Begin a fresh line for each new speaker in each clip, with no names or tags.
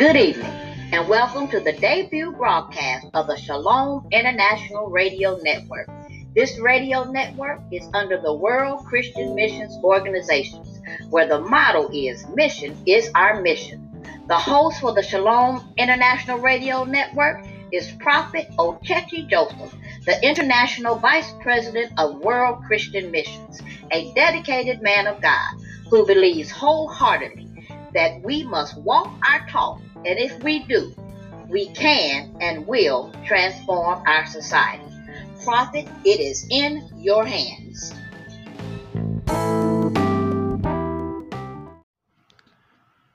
Good evening, and welcome to the debut broadcast of the Shalom International Radio Network. This radio network is under the World Christian Missions Organizations, where the motto is Mission is our mission. The host for the Shalom International Radio Network is Prophet Ochechi Joseph, the International Vice President of World Christian Missions, a dedicated man of God who believes wholeheartedly that we must walk our talk, and if we do, we can and will transform our society. Prophet, it is in your hands.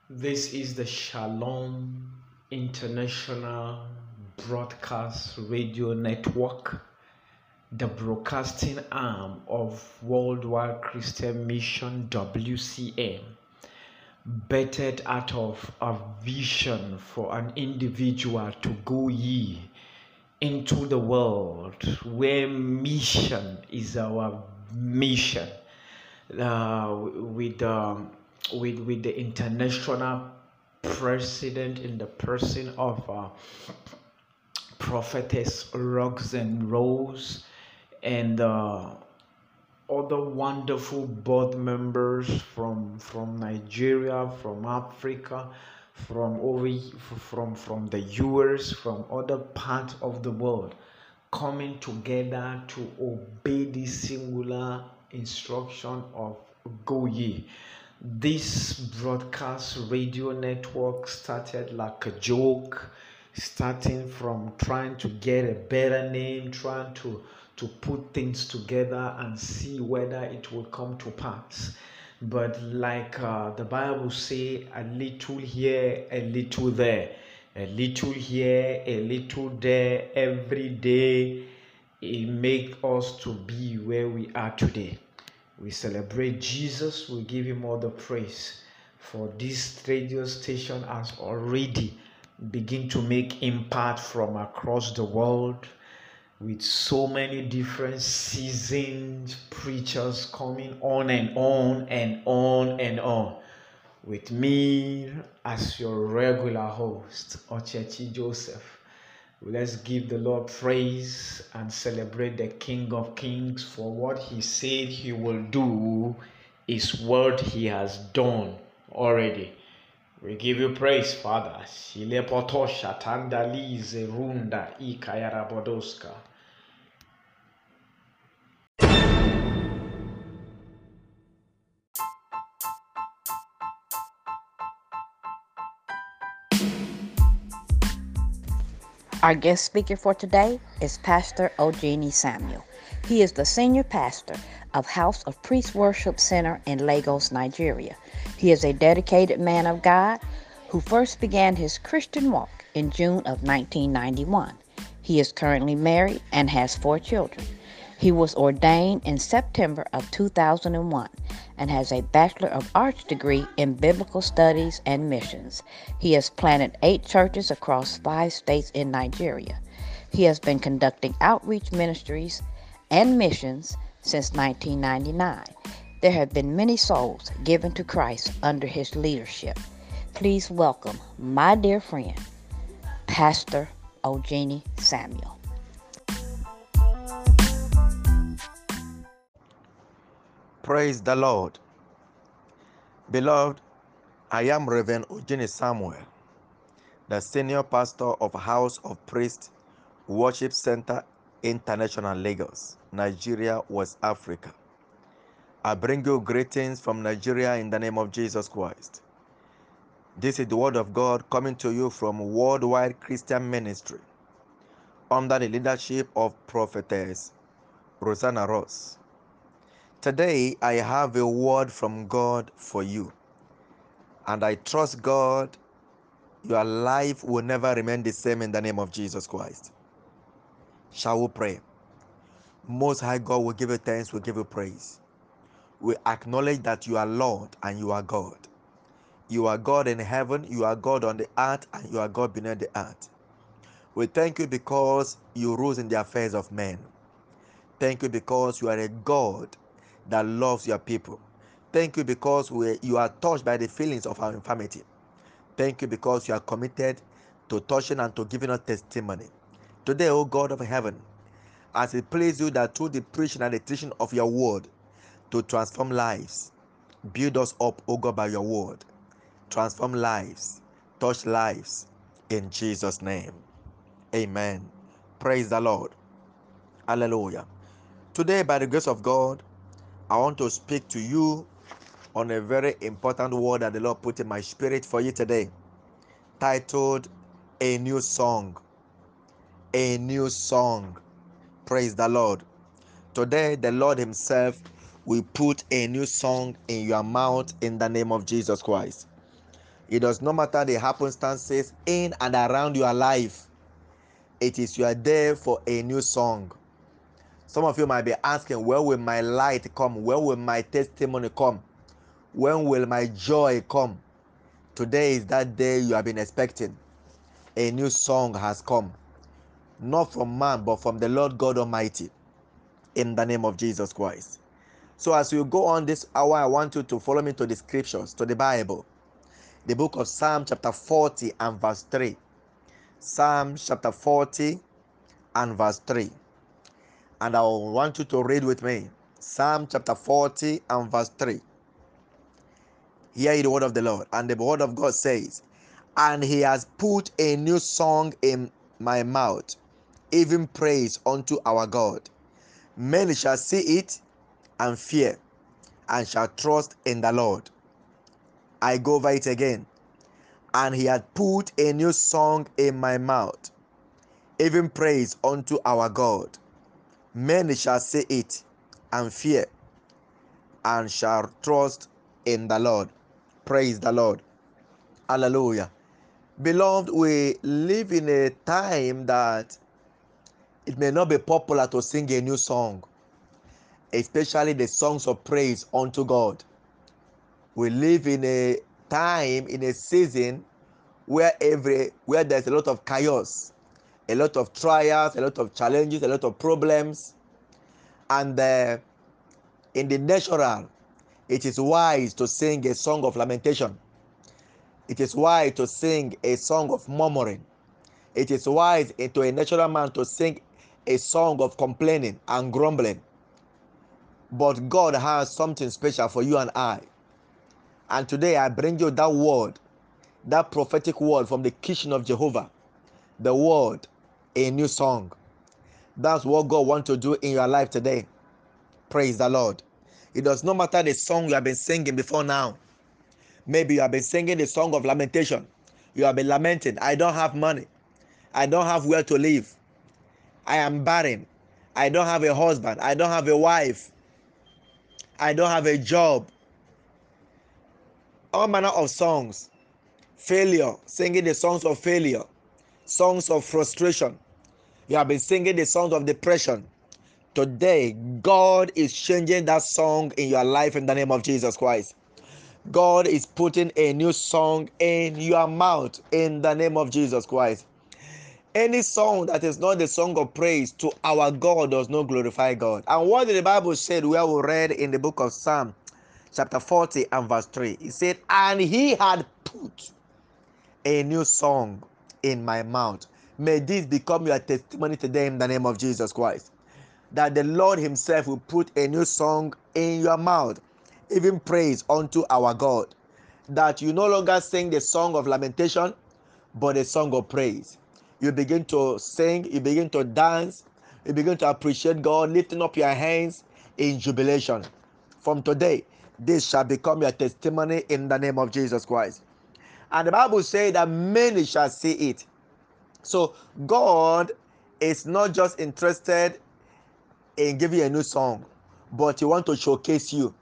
This is the Shalom International Broadcast Radio Network, the broadcasting arm of Worldwide Christian Mission WCM, bettered out of a vision for an individual to go ye into the world where mission is our mission. Uh, with, um, with, with the international president in the person of uh, prophetess Roxanne Rose and uh, other wonderful board members from from Nigeria, from Africa, from over from from the US, from other parts of the world, coming together to obey this singular instruction of go ye. This broadcast radio network started like a joke, starting from trying to get a better name, trying to to put things together and see whether it will come to pass. But like uh, the bible say a little here a little there. A little here a little there every day it make us to be where we are today. We celebrate jesus we give him all the praise. For this radio station has already begin to make impact from across the world with so many different seasoned preachers coming on and on and on and on. With me as your regular host, Ochechi Joseph. Let's give the Lord praise and celebrate the King of Kings for what He said He will do, is what He has done already. We give you praise, Father. Shilepotosha tandalize runda ikayarabodoska.
Our guest speaker for today is Pastor Ojini Samuel. He is the senior pastor of House of Priest Worship Center in Lagos, Nigeria. He is a dedicated man of God who first began his Christian walk in June of 1991. He is currently married and has four children. He was ordained in September of 2001 and has a Bachelor of Arts degree in Biblical Studies and Missions. He has planted eight churches across five states in Nigeria. He has been conducting outreach ministries and missions since 1999. There have been many souls given to Christ under his leadership. Please welcome my dear friend, Pastor Ojini Samuel.
Praise the Lord. Beloved, I am Reverend Ojini Samuel, the senior pastor of House of Priest Worship Center International Lagos, Nigeria, West Africa. I bring you greetings from Nigeria in the name of Jesus Christ. This is the word of God coming to you from Worldwide Christian Ministry under the leadership of prophetess Rosanna Ross. Today, I have a word from God for you. And I trust God, your life will never remain the same in the name of Jesus Christ. Shall we pray? Most High God will give you thanks, will give you praise. We acknowledge that you are Lord and you are God. You are God in heaven, you are God on the earth, and you are God beneath the earth. We thank you because you rule in the affairs of men. Thank you because you are a God that loves your people. Thank you because we, you are touched by the feelings of our infirmity. Thank you because you are committed to touching and to giving us testimony. Today, O God of heaven, as it pleases you that through the preaching and the teaching of your word to transform lives, build us up, O God, by your word. Transform lives, touch lives in Jesus' name. Amen. Praise the Lord. Hallelujah. Today, by the grace of God, I want to speak to you on a very important word that the Lord put in my spirit for you today, titled A New Song. A New Song. Praise the Lord. Today, the Lord Himself will put a new song in your mouth in the name of Jesus Christ. It does not matter the happenstances in and around your life, it is your day for a new song. Some of you might be asking, Where will my light come? Where will my testimony come? When will my joy come? Today is that day you have been expecting. A new song has come, not from man, but from the Lord God Almighty, in the name of Jesus Christ. So, as you go on this hour, I want you to follow me to the scriptures, to the Bible, the book of Psalm, chapter 40, and verse 3. Psalm chapter 40 and verse 3. And I want you to read with me Psalm chapter 40 and verse 3. Hear the word of the Lord. And the word of God says, And he has put a new song in my mouth, even praise unto our God. Many shall see it and fear, and shall trust in the Lord. I go over it again. And he had put a new song in my mouth, even praise unto our God. Many shall see it and fear, and shall trust in the Lord. Praise the Lord. Hallelujah. Beloved, we live in a time that it may not be popular to sing a new song, especially the songs of praise unto God. We live in a time, in a season where every where there's a lot of chaos, a lot of trials, a lot of challenges, a lot of problems, and uh, in the natural, it is wise to sing a song of lamentation. It is wise to sing a song of murmuring. It is wise to a natural man to sing a song of complaining and grumbling. But God has something special for you and I. And today I bring you that word, that prophetic word from the kitchen of Jehovah. The word, a new song. That's what God wants to do in your life today. Praise the Lord. It does not matter the song you have been singing before now. Maybe you have been singing the song of lamentation. You have been lamenting, I don't have money. I don't have where to live. I am barren. I don't have a husband. I don't have a wife. I don't have a job. All manner of songs. Failure, singing the songs of failure, songs of frustration. You have been singing the songs of depression. Today, God is changing that song in your life in the name of Jesus Christ. God is putting a new song in your mouth in the name of Jesus Christ. Any song that is not the song of praise to our God does not glorify God. And what did the Bible said where we read in the book of Psalm, chapter 40 and verse 3? It said, And he had put a new song in my mouth. May this become your testimony today in the name of Jesus Christ that the Lord Himself will put a new song in your mouth, even praise unto our God. That you no longer sing the song of lamentation, but a song of praise. You begin to sing, you begin to dance, you begin to appreciate God, lifting up your hands in jubilation. From today, this shall become your testimony in the name of Jesus Christ. And the Bible says that many shall see it. So God is not just interested in giving you a new song, but he want to showcase you.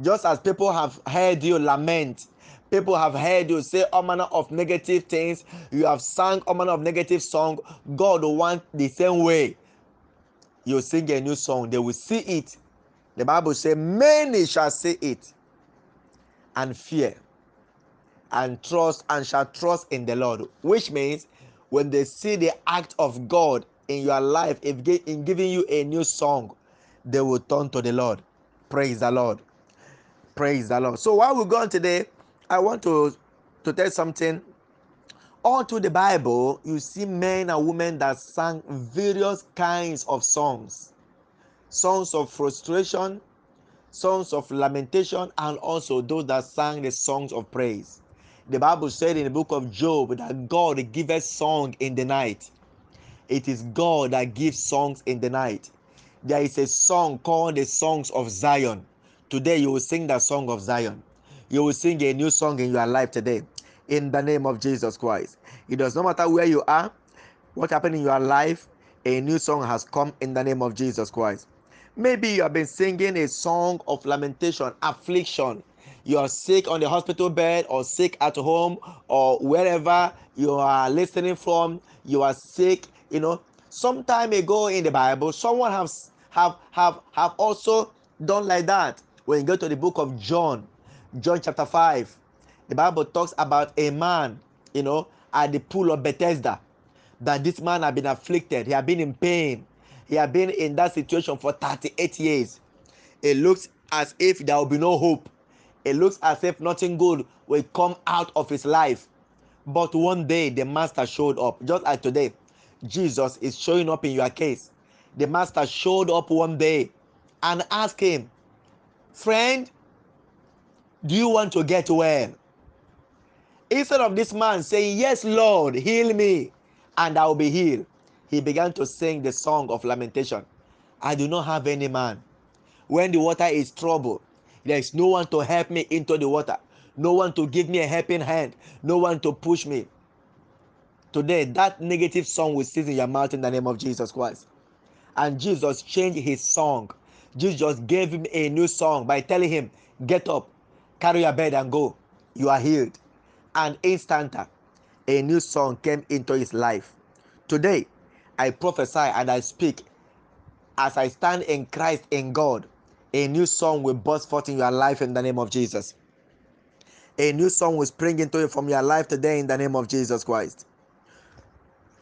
Just as people have heard you lament, people have heard you say all manner of negative things, you have sung all manner of negative song. God will want the same way. You sing a new song, they will see it. The Bible says, Many shall see it and fear and trust and shall trust in the Lord. Which means when they see the act of God in your life, if in giving you a new song, they will turn to the Lord. Praise the Lord. Praise the Lord. So while we go on today, I want to to tell something. All through the Bible, you see men and women that sang various kinds of songs songs of frustration, songs of lamentation, and also those that sang the songs of praise. The Bible said in the book of Job that God giveth song in the night. It is God that gives songs in the night. There is a song called the Songs of Zion. Today you will sing the song of Zion. You will sing a new song in your life today in the name of Jesus Christ. It does not matter where you are, what happened in your life, a new song has come in the name of Jesus Christ. Maybe you have been singing a song of lamentation, affliction. You are sick on the hospital bed or sick at home or wherever you are listening from. You are sick. You know, some time ago in the Bible, someone has have have have also done like that. When you go to the book of John, John chapter 5, the Bible talks about a man, you know, at the pool of Bethesda. That this man had been afflicted, he had been in pain, he had been in that situation for 38 years. It looks as if there will be no hope. It looks as if nothing good will come out of his life. But one day the master showed up, just like today. Jesus is showing up in your case. The master showed up one day and asked him, Friend, do you want to get well? Instead of this man saying, Yes, Lord, heal me, and I will be healed, he began to sing the song of lamentation. I do not have any man. When the water is trouble, there is no one to help me into the water, no one to give me a helping hand, no one to push me. Today, that negative song will cease in your mouth in the name of Jesus Christ. And Jesus changed his song. Jesus gave him a new song by telling him, Get up, carry your bed, and go. You are healed and instanta a new song came into his life. Today, I prophesy and I speak as I stand in Christ in God. A new song will burst forth in your life in the name of Jesus. A new song will spring into you from your life today in the name of Jesus Christ.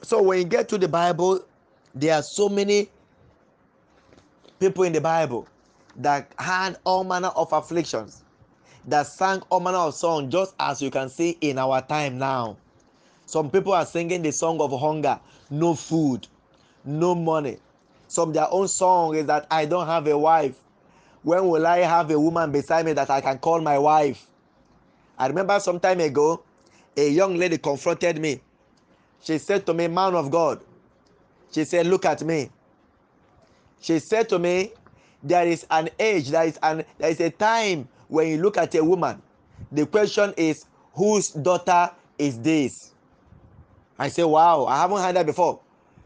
So when you get to the Bible, there are so many people in the Bible that had all manner of afflictions that sang all manner of songs, just as you can see in our time now. Some people are singing the song of hunger, no food, no money. Some their own song is that I don't have a wife. When will I have a woman beside me that I can call my wife? I remember some time ago, a young lady confronted me. She said to me, Man of God, she said, Look at me. She said to me, There is an age, there is an there is a time when you look at a woman, the question is, whose daughter is this? I say, wow, I haven't heard that before.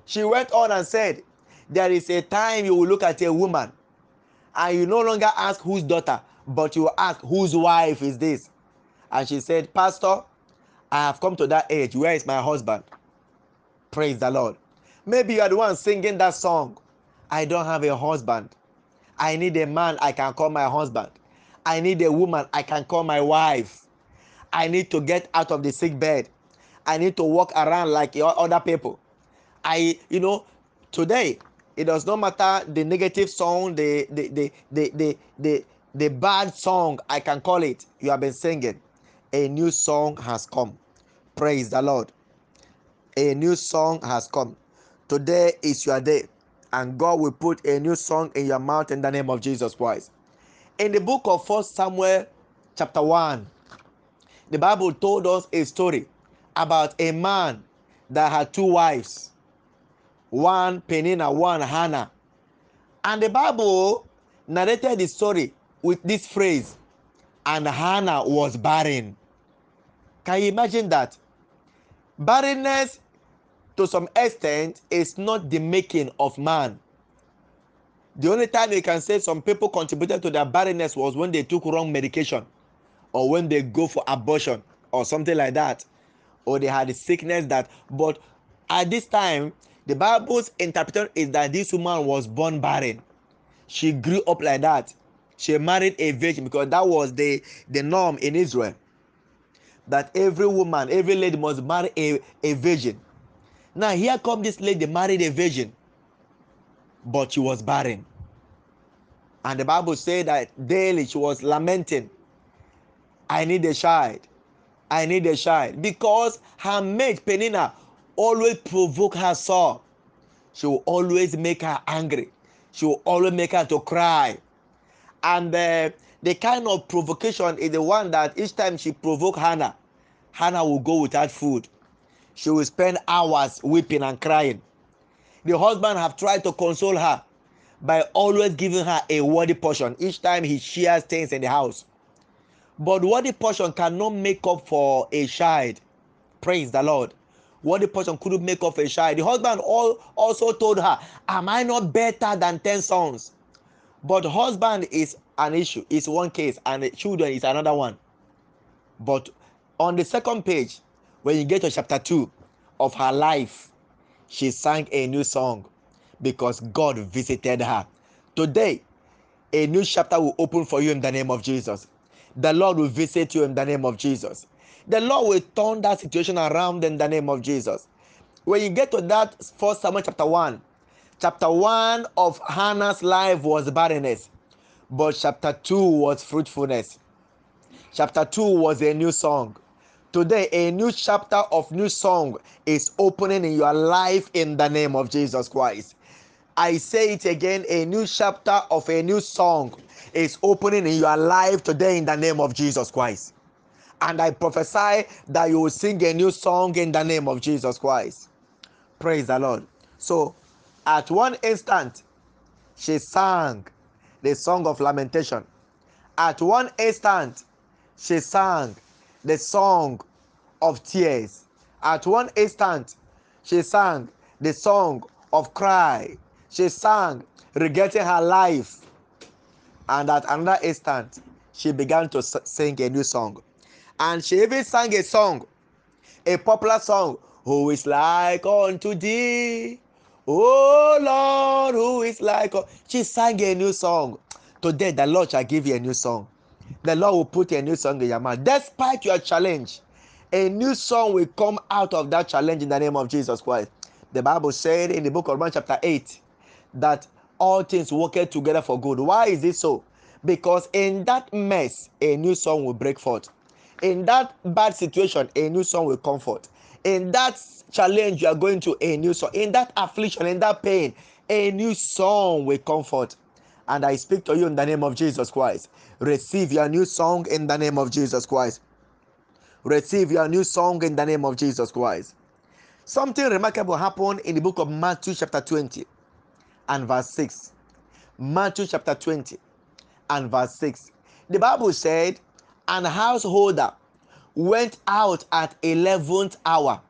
She went on and said, there is a time you will look at a woman and you no longer ask whose daughter, but you ask whose wife is this? And she said, Pastor, I have come to that age. Where is my husband? Praise the Lord. Maybe you are the one singing that song. I don't have a husband. I need a man I can call my husband. I need a woman I can call my wife. I need to get out of the sick bed. I need to walk around like other people. I, you know, today it does not matter the negative song, the the the the the the, the bad song, I can call it. You have been singing. A new song has come. Praise the Lord. A new song has come. Today is your day, and God will put a new song in your mouth in the name of Jesus Christ in the book of First Samuel, chapter 1, the Bible told us a story about a man that had two wives one Penina, one Hannah. And the Bible narrated the story with this phrase, and Hannah was barren. Can you imagine that? Barrenness, to some extent, is not the making of man. The only time you can say some people contributed to their barrenness was when they took wrong medication or when they go for abortion or something like that. Or they had a sickness that but at this time the bible's interpretation is that this woman was born barren. She grew up like that. She married a virgin because that was the the norm in israel. That every woman every lady must marry a, a virgin. Now here come this lady married a virgin but she was barren. And the Bible said that daily she was lamenting, I need a child. I need a child. Because her mate, Penina, always provoke her sore. She will always make her angry. She will always make her to cry. And uh, the kind of provocation is the one that each time she provoke Hannah, Hannah will go without food. She will spend hours weeping and crying. The husband have tried to console her by always giving her a worthy portion each time he shares things in the house. But worthy portion cannot make up for a child. Praise the Lord. Worthy portion couldn't make up for a child. The husband all, also told her, Am I not better than 10 sons? But husband is an issue, it's one case, and the children is another one. But on the second page, when you get to chapter 2 of her life, she sang a new song because God visited her. Today, a new chapter will open for you in the name of Jesus. The Lord will visit you in the name of Jesus. The Lord will turn that situation around in the name of Jesus. When you get to that first Samuel chapter 1, chapter 1 of Hannah's life was barrenness, but chapter 2 was fruitfulness. Chapter 2 was a new song. Today, a new chapter of new song is opening in your life in the name of Jesus Christ. I say it again a new chapter of a new song is opening in your life today in the name of Jesus Christ. And I prophesy that you will sing a new song in the name of Jesus Christ. Praise the Lord. So, at one instant, she sang the song of lamentation. At one instant, she sang the song of tears. At one instant, she sang the song of cry. She sang regretting her life and at another instant, she began to sing a new song. And she even sang a song, a popular song, Who is like unto thee? Oh Lord, who is like She sang a new song. Today, the Lord shall give you a new song. The Lord will put a new song in your mouth. Despite your challenge, a new song will come out of that challenge in the name of Jesus Christ. The Bible said in the book of Romans, chapter 8, that all things work together for good. Why is it so? Because in that mess, a new song will break forth. In that bad situation, a new song will comfort. In that challenge you are going to, a new song. In that affliction, in that pain, a new song will comfort. And I speak to you in the name of Jesus Christ. Receive your new song in the name of Jesus Christ. Receive your new song in the name of Jesus Christ. Something remarkable happened in the book of Matthew, chapter 20 and verse 6. Matthew chapter 20 and verse 6. The Bible said, An householder went out at 11th hour.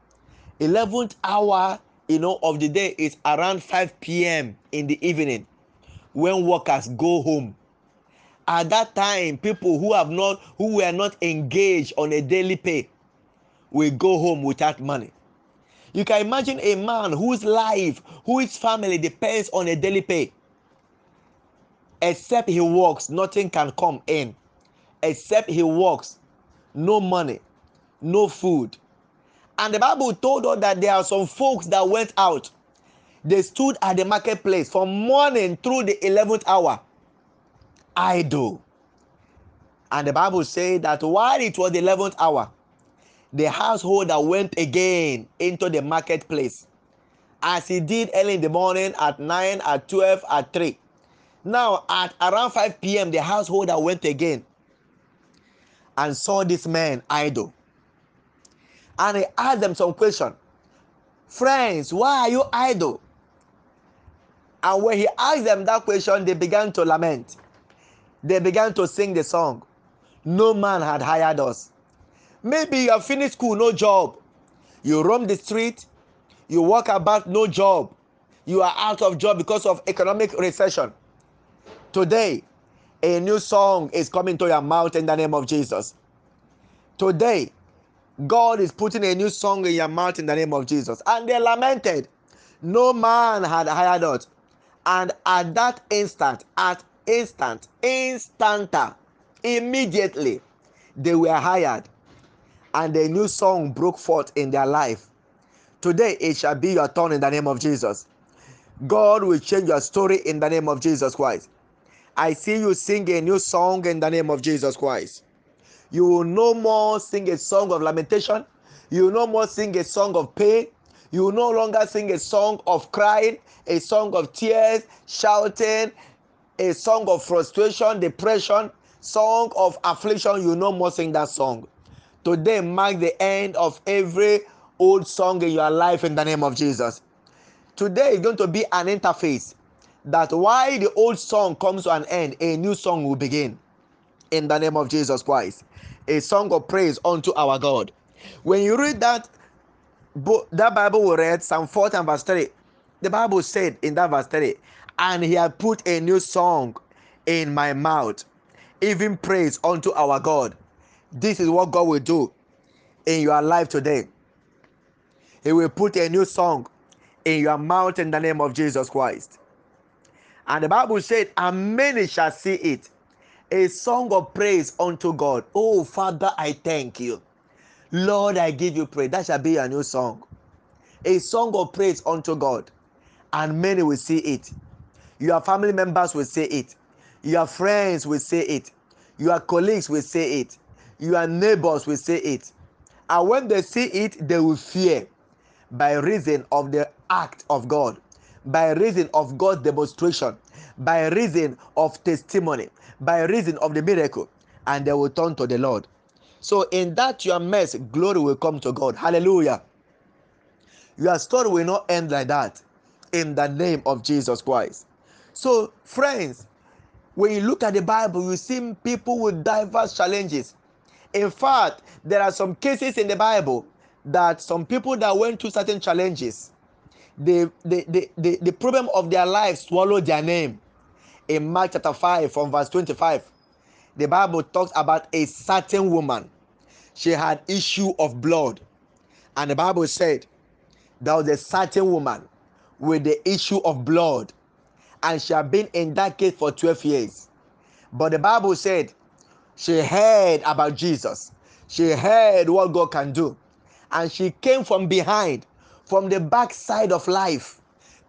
11th hour, you know, of the day is around 5 p.m. in the evening when workers go home. At that time, people who have not who were not engaged on a daily pay will go home without money. You can imagine a man whose life, whose family depends on a daily pay. Except he works, nothing can come in. Except he works, no money, no food. And the Bible told us that there are some folks that went out. They stood at the marketplace from morning through the 11th hour, idle. And the Bible said that while it was the 11th hour, the householder went again into the marketplace as he did early in the morning at 9 at 12 at 3 now at around 5 p.m the householder went again and saw this man idle. And he asked them some question. Friends why are you idle and when he asked them that question they began to lament they began to sing the song no man had hired us Maybe you have finished school, no job. You roam the street, you walk about, no job. You are out of job because of economic recession. Today, a new song is coming to your mouth in the name of Jesus. Today, God is putting a new song in your mouth in the name of Jesus. And they lamented, No man had hired us. And at that instant, at instant, instanta, immediately, they were hired and a new song broke forth in their life. Today it shall be your turn in the name of Jesus. God will change your story in the name of Jesus Christ. I see you sing a new song in the name of Jesus Christ. You will no more sing a song of lamentation. You will no more sing a song of pain. You will no longer sing a song of crying, a song of tears, shouting, a song of frustration, depression, song of affliction. You no more sing that song. Today mark the end of every old song in your life in the name of Jesus. Today is going to be an interface that while the old song comes to an end, a new song will begin in the name of Jesus Christ. A song of praise unto our God. When you read that that Bible we read, Psalm 40 and verse 3, the Bible said in that verse 3, and he had put a new song in my mouth, even praise unto our God. This is what God will do in your life today. He will put a new song in your mouth in the name of Jesus Christ. And the Bible said, and many shall see it. A song of praise unto God. Oh, Father, I thank you. Lord, I give you praise. That shall be a new song. A song of praise unto God. And many will see it. Your family members will say it. Your friends will say it. Your colleagues will say it. Your neighbors will say it. And when they see it, they will fear by reason of the act of God, by reason of God's demonstration, by reason of testimony, by reason of the miracle, and they will turn to the Lord. So, in that your mess, glory will come to God. Hallelujah. Your story will not end like that in the name of Jesus Christ. So, friends, when you look at the Bible, you see people with diverse challenges. In fact, there are some cases in the Bible that some people that went through certain challenges, the, the, the, the, the problem of their life swallowed their name. In Mark chapter 5, from verse 25, the Bible talks about a certain woman. She had issue of blood. And the Bible said there was a certain woman with the issue of blood. And she had been in that case for 12 years. But the Bible said she heard about Jesus. She heard what God can do and she came from behind, from the backside of life.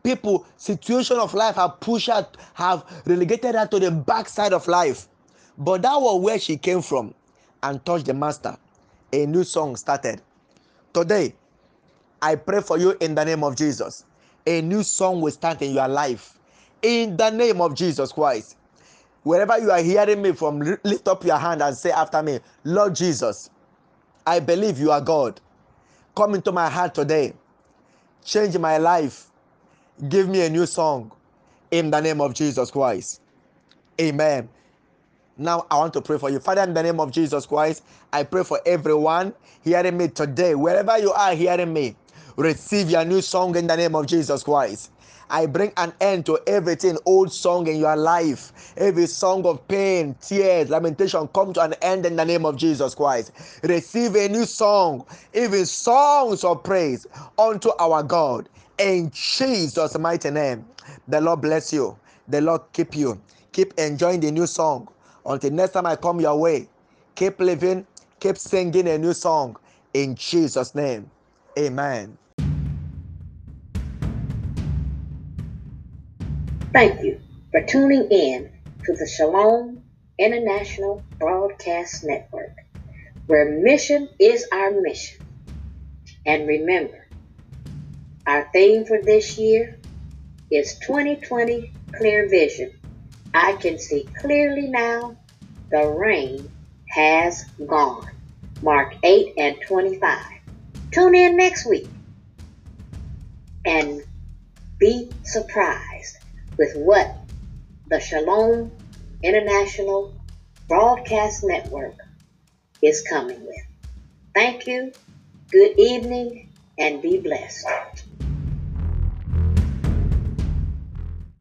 People, situation of life have pushed her, have relegated her to the backside of life. But that was where she came from and touched the master. A new song started. Today, I pray for you in the name of Jesus. A new song will start in your life. In the name of Jesus Christ. Wherever you are hearing me from, lift up your hand and say after me, Lord Jesus, I believe you are God. Come into my heart today. Change my life. Give me a new song in the name of Jesus Christ. Amen. Now I want to pray for you. Father, in the name of Jesus Christ, I pray for everyone hearing me today. Wherever you are hearing me, receive your new song in the name of Jesus Christ. I bring an end to everything old song in your life. Every song of pain, tears, lamentation come to an end in the name of Jesus Christ. Receive a new song, even songs of praise unto our God. In Jesus' mighty name. The Lord bless you. The Lord keep you. Keep enjoying the new song. Until next time I come your way, keep living, keep singing a new song. In Jesus' name. Amen.
Thank you for tuning in to the Shalom International Broadcast Network, where mission is our mission. And remember, our theme for this year is 2020 Clear Vision. I can see clearly now, the rain has gone. Mark 8 and 25. Tune in next week and be surprised with what the Shalom International Broadcast Network is coming with. Thank you, good evening, and be blessed.